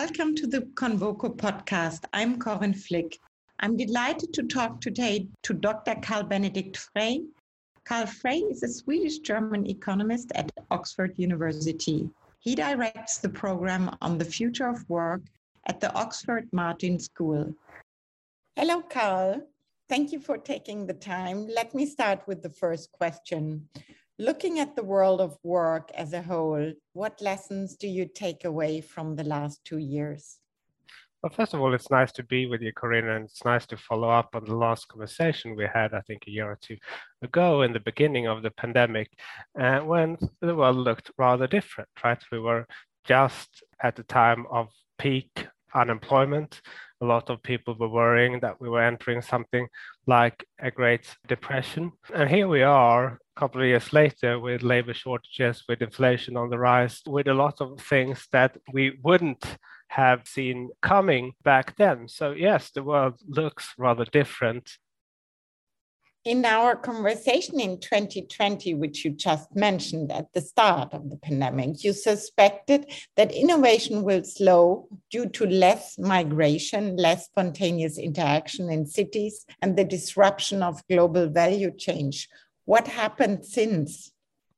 Welcome to the Convoco podcast. I'm Corinne Flick. I'm delighted to talk today to Dr. Carl Benedikt Frey. Carl Frey is a Swedish German economist at Oxford University. He directs the program on the future of work at the Oxford Martin School. Hello, Carl. Thank you for taking the time. Let me start with the first question. Looking at the world of work as a whole, what lessons do you take away from the last two years? Well, first of all, it's nice to be with you, Corinne, and it's nice to follow up on the last conversation we had, I think, a year or two ago in the beginning of the pandemic, uh, when the world looked rather different, right? We were just at the time of peak unemployment. A lot of people were worrying that we were entering something like a Great Depression. And here we are a couple of years later with labor shortages, with inflation on the rise, with a lot of things that we wouldn't have seen coming back then. So, yes, the world looks rather different in our conversation in 2020, which you just mentioned at the start of the pandemic, you suspected that innovation will slow due to less migration, less spontaneous interaction in cities, and the disruption of global value chains. What happened since?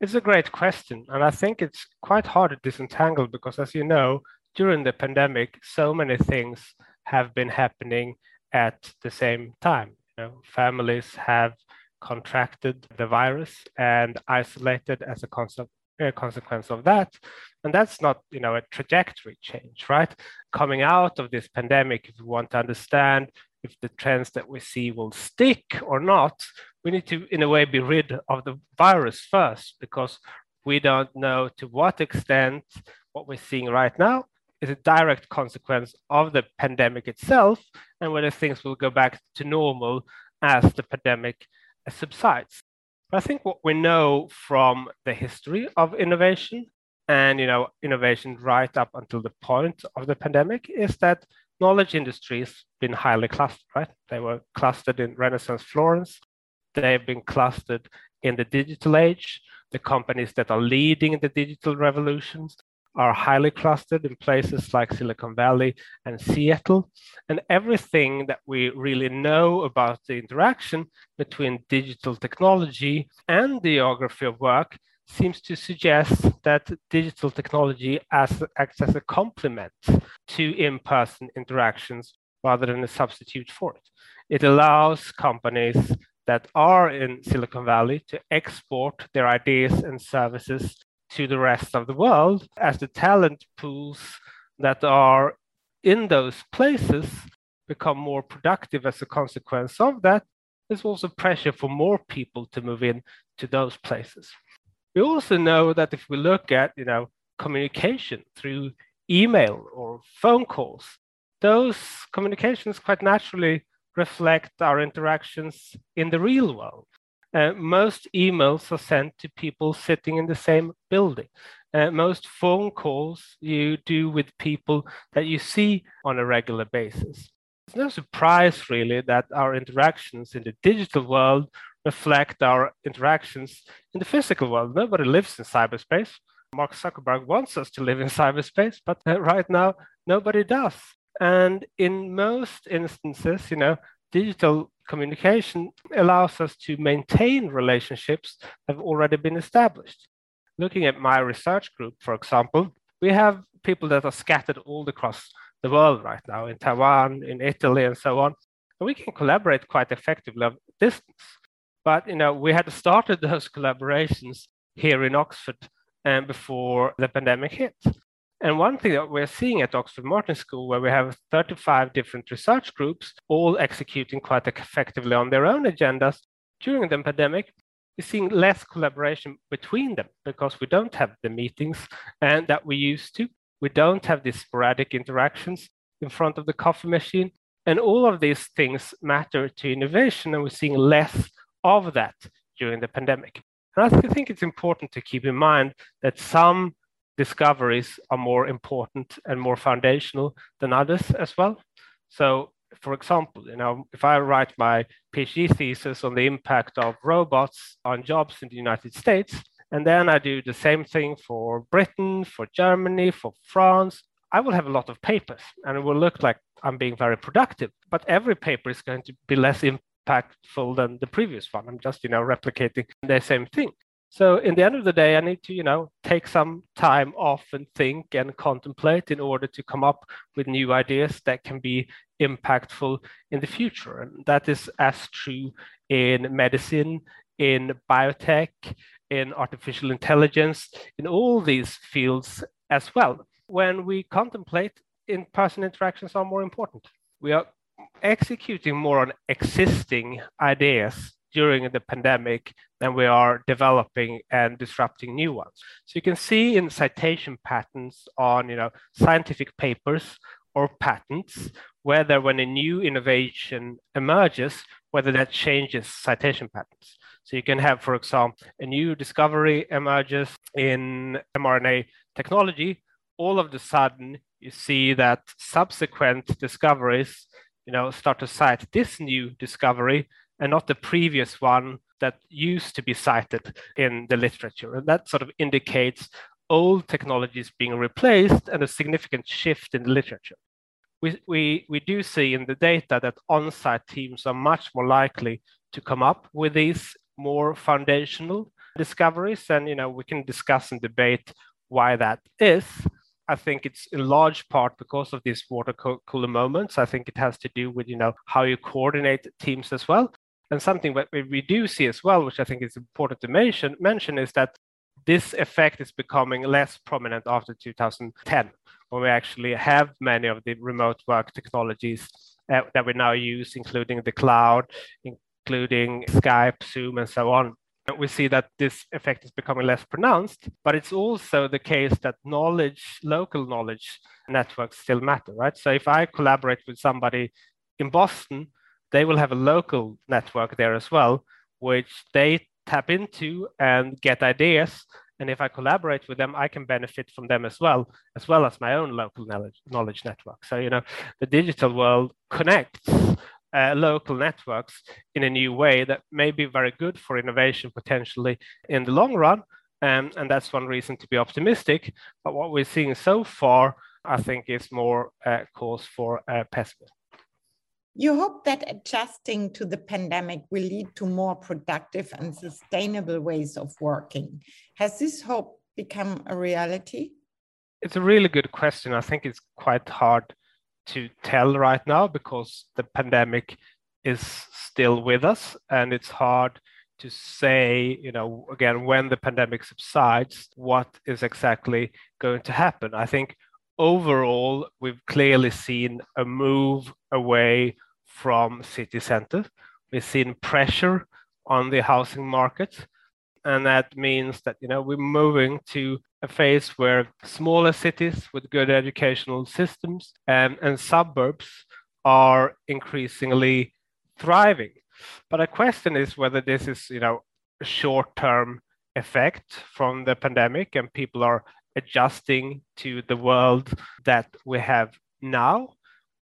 It's a great question. And I think it's quite hard to disentangle because, as you know, during the pandemic, so many things have been happening at the same time you know, families have contracted the virus and isolated as a concept, consequence of that. And that's not, you know, a trajectory change, right? Coming out of this pandemic, if we want to understand if the trends that we see will stick or not, we need to, in a way, be rid of the virus first, because we don't know to what extent what we're seeing right now is a direct consequence of the pandemic itself and whether things will go back to normal as the pandemic uh, subsides. But I think what we know from the history of innovation and you know innovation right up until the point of the pandemic is that knowledge industries been highly clustered, right? They were clustered in Renaissance Florence. They've been clustered in the digital age. The companies that are leading the digital revolutions are highly clustered in places like Silicon Valley and Seattle. And everything that we really know about the interaction between digital technology and the geography of work seems to suggest that digital technology as, acts as a complement to in person interactions rather than a substitute for it. It allows companies that are in Silicon Valley to export their ideas and services to the rest of the world as the talent pools that are in those places become more productive as a consequence of that there's also pressure for more people to move in to those places. We also know that if we look at you know communication through email or phone calls those communications quite naturally reflect our interactions in the real world uh, most emails are sent to people sitting in the same building. Uh, most phone calls you do with people that you see on a regular basis. It's no surprise, really, that our interactions in the digital world reflect our interactions in the physical world. Nobody lives in cyberspace. Mark Zuckerberg wants us to live in cyberspace, but uh, right now, nobody does. And in most instances, you know, digital communication allows us to maintain relationships that have already been established. Looking at my research group, for example, we have people that are scattered all across the world right now, in Taiwan, in Italy, and so on. And we can collaborate quite effectively at distance. But you know, we had started those collaborations here in Oxford and before the pandemic hit. And one thing that we're seeing at Oxford Martin School, where we have 35 different research groups, all executing quite effectively on their own agendas during the pandemic, is seeing less collaboration between them because we don't have the meetings and that we used to. We don't have these sporadic interactions in front of the coffee machine. And all of these things matter to innovation, and we're seeing less of that during the pandemic. And I think it's important to keep in mind that some discoveries are more important and more foundational than others as well. So, for example, you know, if I write my PhD thesis on the impact of robots on jobs in the United States, and then I do the same thing for Britain, for Germany, for France, I will have a lot of papers and it will look like I'm being very productive, but every paper is going to be less impactful than the previous one. I'm just, you know, replicating the same thing. So in the end of the day, I need to, you know, take some time off and think and contemplate in order to come up with new ideas that can be impactful in the future. And that is as true in medicine, in biotech, in artificial intelligence, in all these fields as well. When we contemplate, in person interactions are more important. We are executing more on existing ideas during the pandemic than we are developing and disrupting new ones. So you can see in citation patterns on you know, scientific papers or patents, whether when a new innovation emerges, whether that changes citation patterns. So you can have, for example, a new discovery emerges in mRNA technology. All of the sudden, you see that subsequent discoveries, you know, start to cite this new discovery and not the previous one that used to be cited in the literature. And that sort of indicates old technologies being replaced and a significant shift in the literature. We, we, we do see in the data that on-site teams are much more likely to come up with these more foundational discoveries. And you know, we can discuss and debate why that is. I think it's in large part because of these water cooler moments. I think it has to do with you know how you coordinate teams as well. And something that we do see as well, which I think is important to mention, mention is that this effect is becoming less prominent after 2010, when we actually have many of the remote work technologies uh, that we now use, including the cloud, including Skype, Zoom, and so on. We see that this effect is becoming less pronounced, but it's also the case that knowledge, local knowledge networks still matter, right? So if I collaborate with somebody in Boston, they will have a local network there as well, which they tap into and get ideas. And if I collaborate with them, I can benefit from them as well, as well as my own local knowledge, knowledge network. So, you know, the digital world connects uh, local networks in a new way that may be very good for innovation potentially in the long run. Um, and that's one reason to be optimistic. But what we're seeing so far, I think, is more uh, cause for uh, pessimism. You hope that adjusting to the pandemic will lead to more productive and sustainable ways of working. Has this hope become a reality? It's a really good question. I think it's quite hard to tell right now because the pandemic is still with us and it's hard to say, you know, again, when the pandemic subsides, what is exactly going to happen. I think overall, we've clearly seen a move away from city centers. We've seen pressure on the housing market, and that means that you know we're moving to a phase where smaller cities with good educational systems and, and suburbs are increasingly thriving. But a question is whether this is you know a short-term effect from the pandemic and people are adjusting to the world that we have now,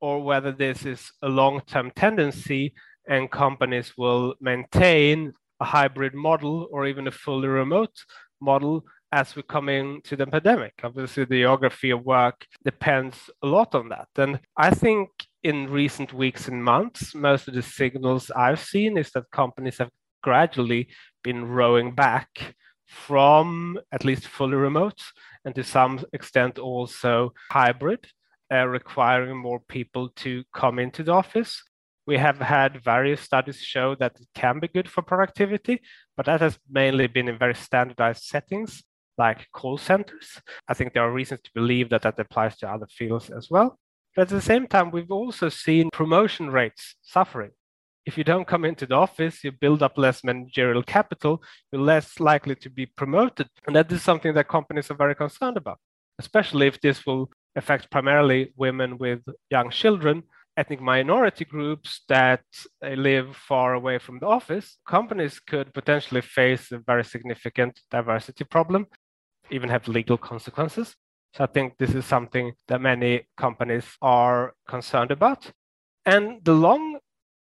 or whether this is a long term tendency and companies will maintain a hybrid model or even a fully remote model as we come into the pandemic. Obviously, the geography of work depends a lot on that. And I think in recent weeks and months, most of the signals I've seen is that companies have gradually been rowing back from at least fully remote and to some extent also hybrid, uh, requiring more people to come into the office. We have had various studies show that it can be good for productivity, but that has mainly been in very standardized settings like call centers. I think there are reasons to believe that that applies to other fields as well. But at the same time, we've also seen promotion rates suffering if you don't come into the office, you build up less managerial capital, you're less likely to be promoted. And that is something that companies are very concerned about, especially if this will affect primarily women with young children, ethnic minority groups that uh, live far away from the office. Companies could potentially face a very significant diversity problem, even have legal consequences. So I think this is something that many companies are concerned about. And the long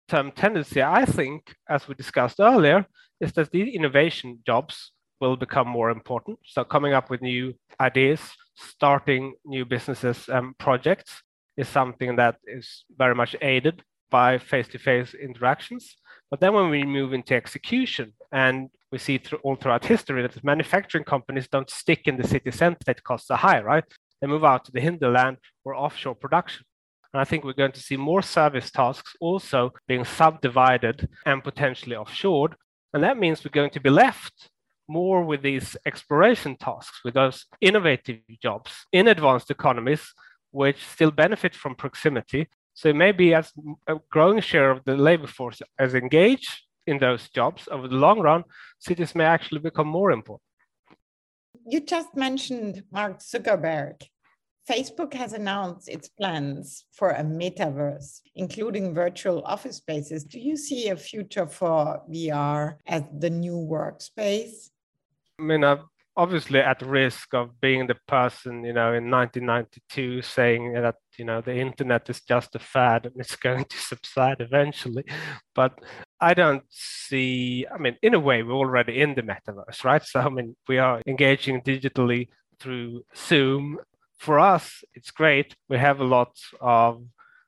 term tendency, I think, as we discussed earlier, is that these innovation jobs will become more important. So coming up with new ideas, starting new businesses and projects is something that is very much aided by face-to-face interactions. But then when we move into execution, and we see through, all throughout history that manufacturing companies don't stick in the city center, that costs are high, right? They move out to the hinterland or offshore production. And I think we're going to see more service tasks also being subdivided and potentially offshored. And that means we're going to be left more with these exploration tasks, with those innovative jobs in advanced economies, which still benefit from proximity. So maybe as a growing share of the labor force is engaged in those jobs over the long run, cities may actually become more important. You just mentioned Mark Zuckerberg. Facebook has announced its plans for a metaverse, including virtual office spaces. Do you see a future for VR as the new workspace? I mean, I'm obviously at risk of being the person, you know, in 1992 saying that, you know, the internet is just a fad and it's going to subside eventually. But I don't see, I mean, in a way, we're already in the metaverse, right? So, I mean, we are engaging digitally through Zoom for us, it's great. We have a lot of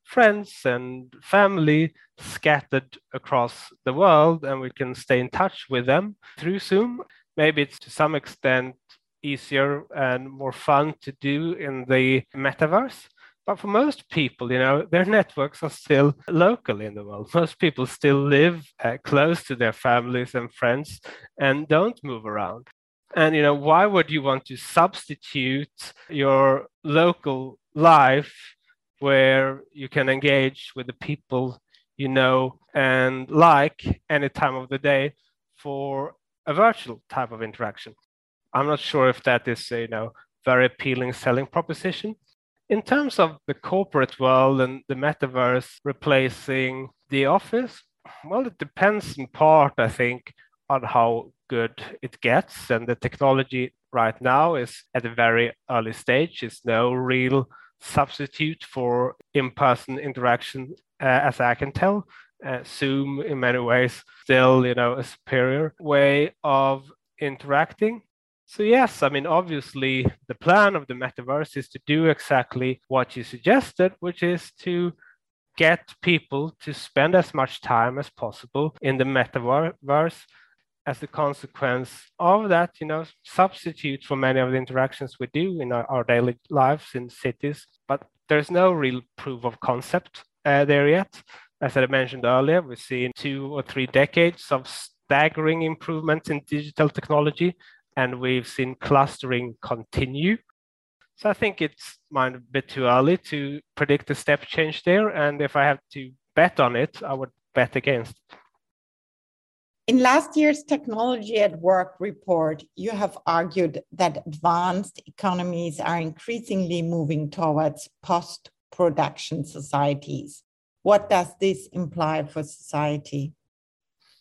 friends and family scattered across the world, and we can stay in touch with them through Zoom. Maybe it's to some extent easier and more fun to do in the metaverse. But for most people, you know, their networks are still local in the world. Most people still live uh, close to their families and friends and don't move around. And you know, why would you want to substitute your local life where you can engage with the people you know and like any time of the day for a virtual type of interaction? I'm not sure if that is a you know very appealing selling proposition. In terms of the corporate world and the metaverse replacing the office, well, it depends in part, I think, on how good it gets. And the technology right now is at a very early stage. It's no real substitute for in-person interaction, uh, as I can tell. Uh, Zoom, in many ways, still you know a superior way of interacting. So yes, I mean obviously the plan of the metaverse is to do exactly what you suggested, which is to get people to spend as much time as possible in the metaverse as a consequence of that, you know, substitute for many of the interactions we do in our, our daily lives in cities. But there's no real proof of concept uh, there yet. As I mentioned earlier, we've seen two or three decades of staggering improvements in digital technology, and we've seen clustering continue. So I think it's a bit too early to predict a step change there. And if I have to bet on it, I would bet against. In last year's Technology at Work report, you have argued that advanced economies are increasingly moving towards post production societies. What does this imply for society?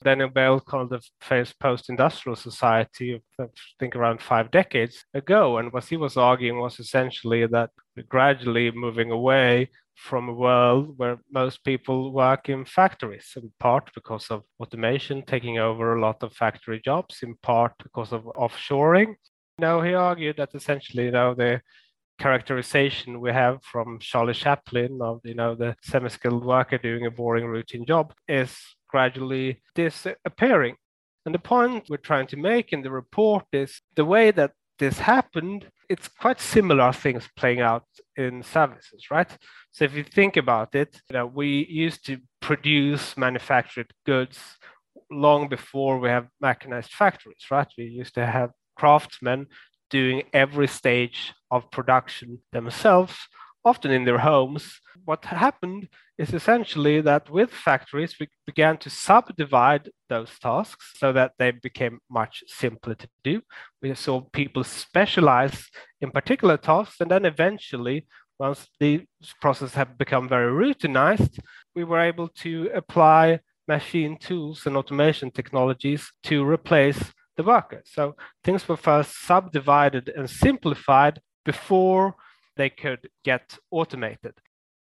Daniel Bell called the phase post-industrial society, I think around five decades ago. And what he was arguing was essentially that gradually moving away from a world where most people work in factories, in part because of automation taking over a lot of factory jobs, in part because of offshoring. Now, he argued that essentially, you know, the characterization we have from Charlie Chaplin of, you know, the semi-skilled worker doing a boring routine job is gradually disappearing. And the point we're trying to make in the report is the way that this happened, it's quite similar things playing out in services, right? So if you think about it, you know, we used to produce manufactured goods long before we have mechanized factories, right? We used to have craftsmen doing every stage of production themselves, often in their homes. What happened is essentially that with factories, we began to subdivide those tasks so that they became much simpler to do. We saw people specialize in particular tasks, and then eventually, once these processes have become very routinized, we were able to apply machine tools and automation technologies to replace the worker. So things were first subdivided and simplified before they could get automated.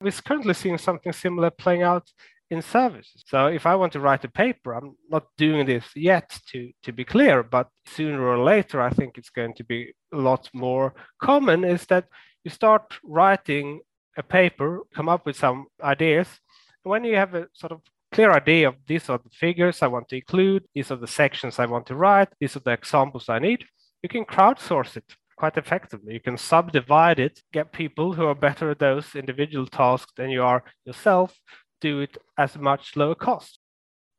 We're currently seeing something similar playing out in services. So if I want to write a paper, I'm not doing this yet to, to be clear, but sooner or later, I think it's going to be a lot more common is that you start writing a paper, come up with some ideas. When you have a sort of clear idea of these are the figures I want to include, these are the sections I want to write, these are the examples I need, you can crowdsource it quite effectively. You can subdivide it, get people who are better at those individual tasks than you are yourself, do it as much lower cost.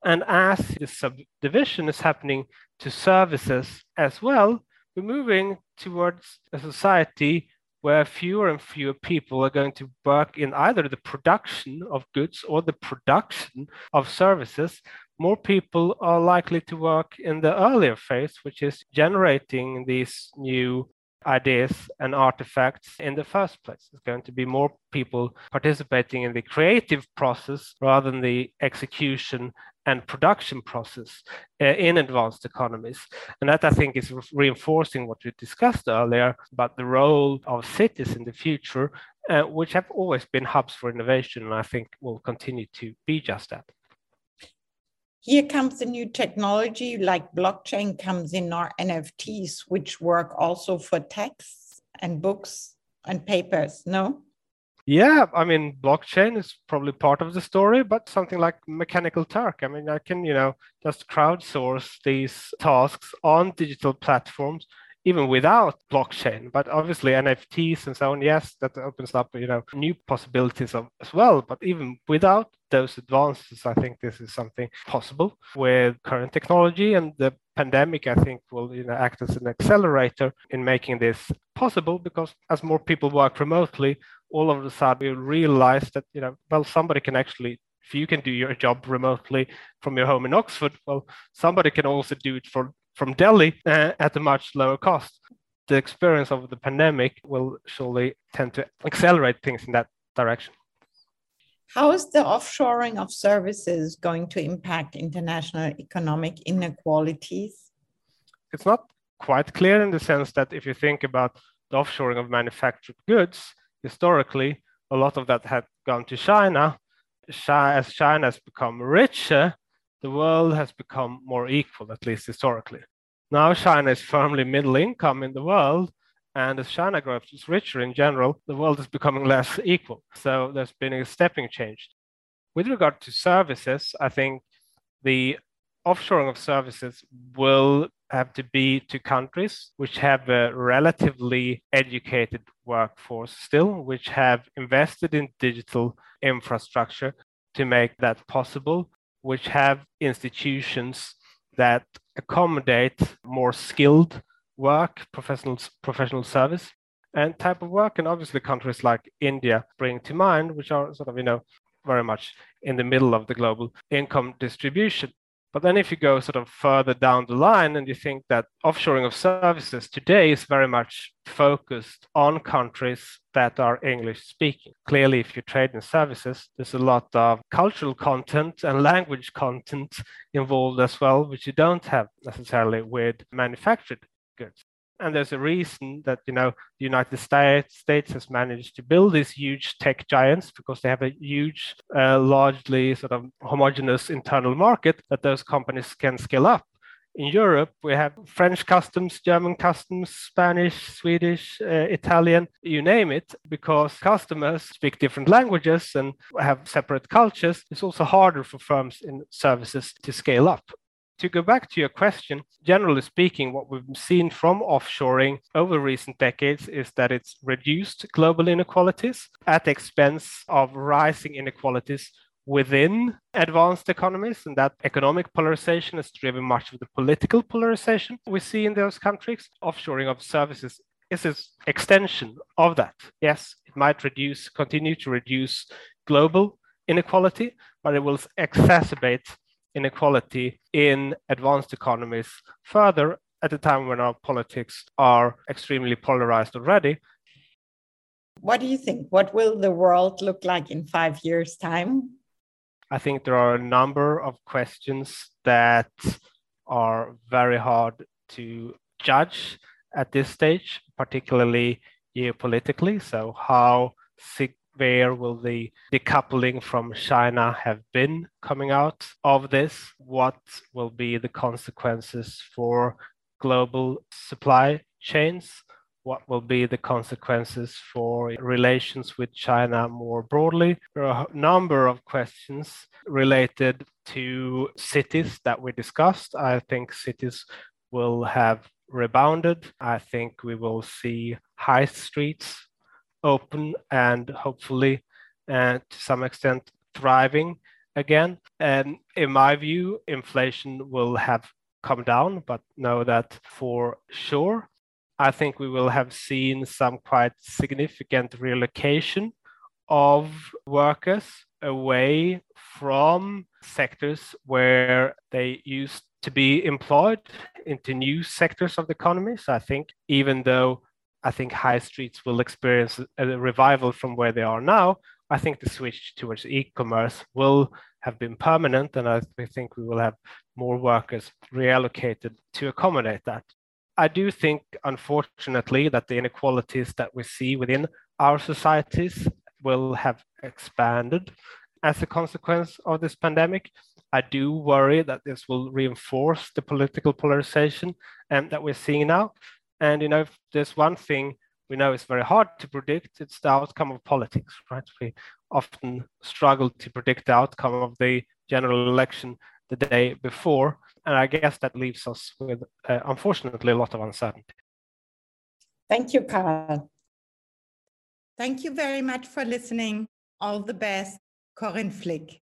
And as this subdivision is happening to services as well, we're moving towards a society where fewer and fewer people are going to work in either the production of goods or the production of services. More people are likely to work in the earlier phase, which is generating these new ideas and artifacts in the first place. It's going to be more people participating in the creative process rather than the execution and production process uh, in advanced economies. And that I think is re- reinforcing what we discussed earlier about the role of cities in the future, uh, which have always been hubs for innovation, and I think will continue to be just that. Here comes the new technology like blockchain comes in our NFTs, which work also for texts and books and papers, no? Yeah, I mean, blockchain is probably part of the story, but something like Mechanical Turk. I mean, I can, you know, just crowdsource these tasks on digital platforms even without blockchain. But obviously NFTs and so on, yes, that opens up you know new possibilities of, as well. But even without those advances, I think this is something possible with current technology and the pandemic. I think will you know act as an accelerator in making this possible because as more people work remotely, all of a sudden we realize that you know well somebody can actually if you can do your job remotely from your home in Oxford, well, somebody can also do it for from Delhi uh, at a much lower cost. The experience of the pandemic will surely tend to accelerate things in that direction. How is the offshoring of services going to impact international economic inequalities? It's not quite clear in the sense that if you think about the offshoring of manufactured goods, historically, a lot of that had gone to China. As China has become richer, the world has become more equal, at least historically. Now China is firmly middle income in the world, and as China grows richer in general, the world is becoming less equal. So there's been a stepping change. With regard to services, I think the offshoring of services will have to be to countries which have a relatively educated workforce still, which have invested in digital infrastructure to make that possible, which have institutions that accommodate more skilled work, professional, professional service and type of work. And obviously countries like India bring to mind, which are sort of, you know, very much in the middle of the global income distribution. But then if you go sort of further down the line and you think that offshoring of services today is very much focused on countries that are English speaking. Clearly, if you trade in services, there's a lot of cultural content and language content involved as well, which you don't have necessarily with manufactured goods. And there's a reason that you know the United States States has managed to build these huge tech giants because they have a huge, uh, largely sort of homogeneous internal market that those companies can scale up. In Europe, we have French customs, German customs, Spanish, Swedish, uh, Italian, you name it, because customers speak different languages and have separate cultures. It's also harder for firms in services to scale up to go back to your question, generally speaking, what we've seen from offshoring over recent decades is that it's reduced global inequalities at the expense of rising inequalities within advanced economies, and that economic polarization has driven much of the political polarization we see in those countries. Offshoring of services is an extension of that. Yes, it might reduce, continue to reduce global inequality, but it will exacerbate inequality in advanced economies further at a time when our politics are extremely polarized already. What do you think? What will the world look like in five years' time? I think there are a number of questions that are very hard to judge at this stage, particularly geopolitically. So, how where will the decoupling from China have been coming out of this? What will be the consequences for global supply chains? What will be the consequences for relations with China more broadly? There are a number of questions related to cities that we discussed. I think cities will have rebounded. I think we will see high streets open and hopefully and to some extent thriving again. And in my view, inflation will have come down, but know that for sure. I think we will have seen some quite significant relocation of workers away from sectors where they used to be employed into new sectors of the economy. So I think even though I think high streets will experience a revival from where they are now, I think the switch towards e-commerce will have been permanent, and I think we will have more workers reallocated to accommodate that. I do think, unfortunately, that the inequalities that we see within our societies will have expanded as a consequence of this pandemic. I do worry that this will reinforce the political polarization um, that we're seeing now. And you know, there's one thing we know is very hard to predict, it's the outcome of politics, right? We often struggle to predict the outcome of the general election the day before. And I guess that leaves us with, uh, unfortunately, a lot of uncertainty. Thank you, Carl. Thank you very much for listening. All the best, Corinne Flick.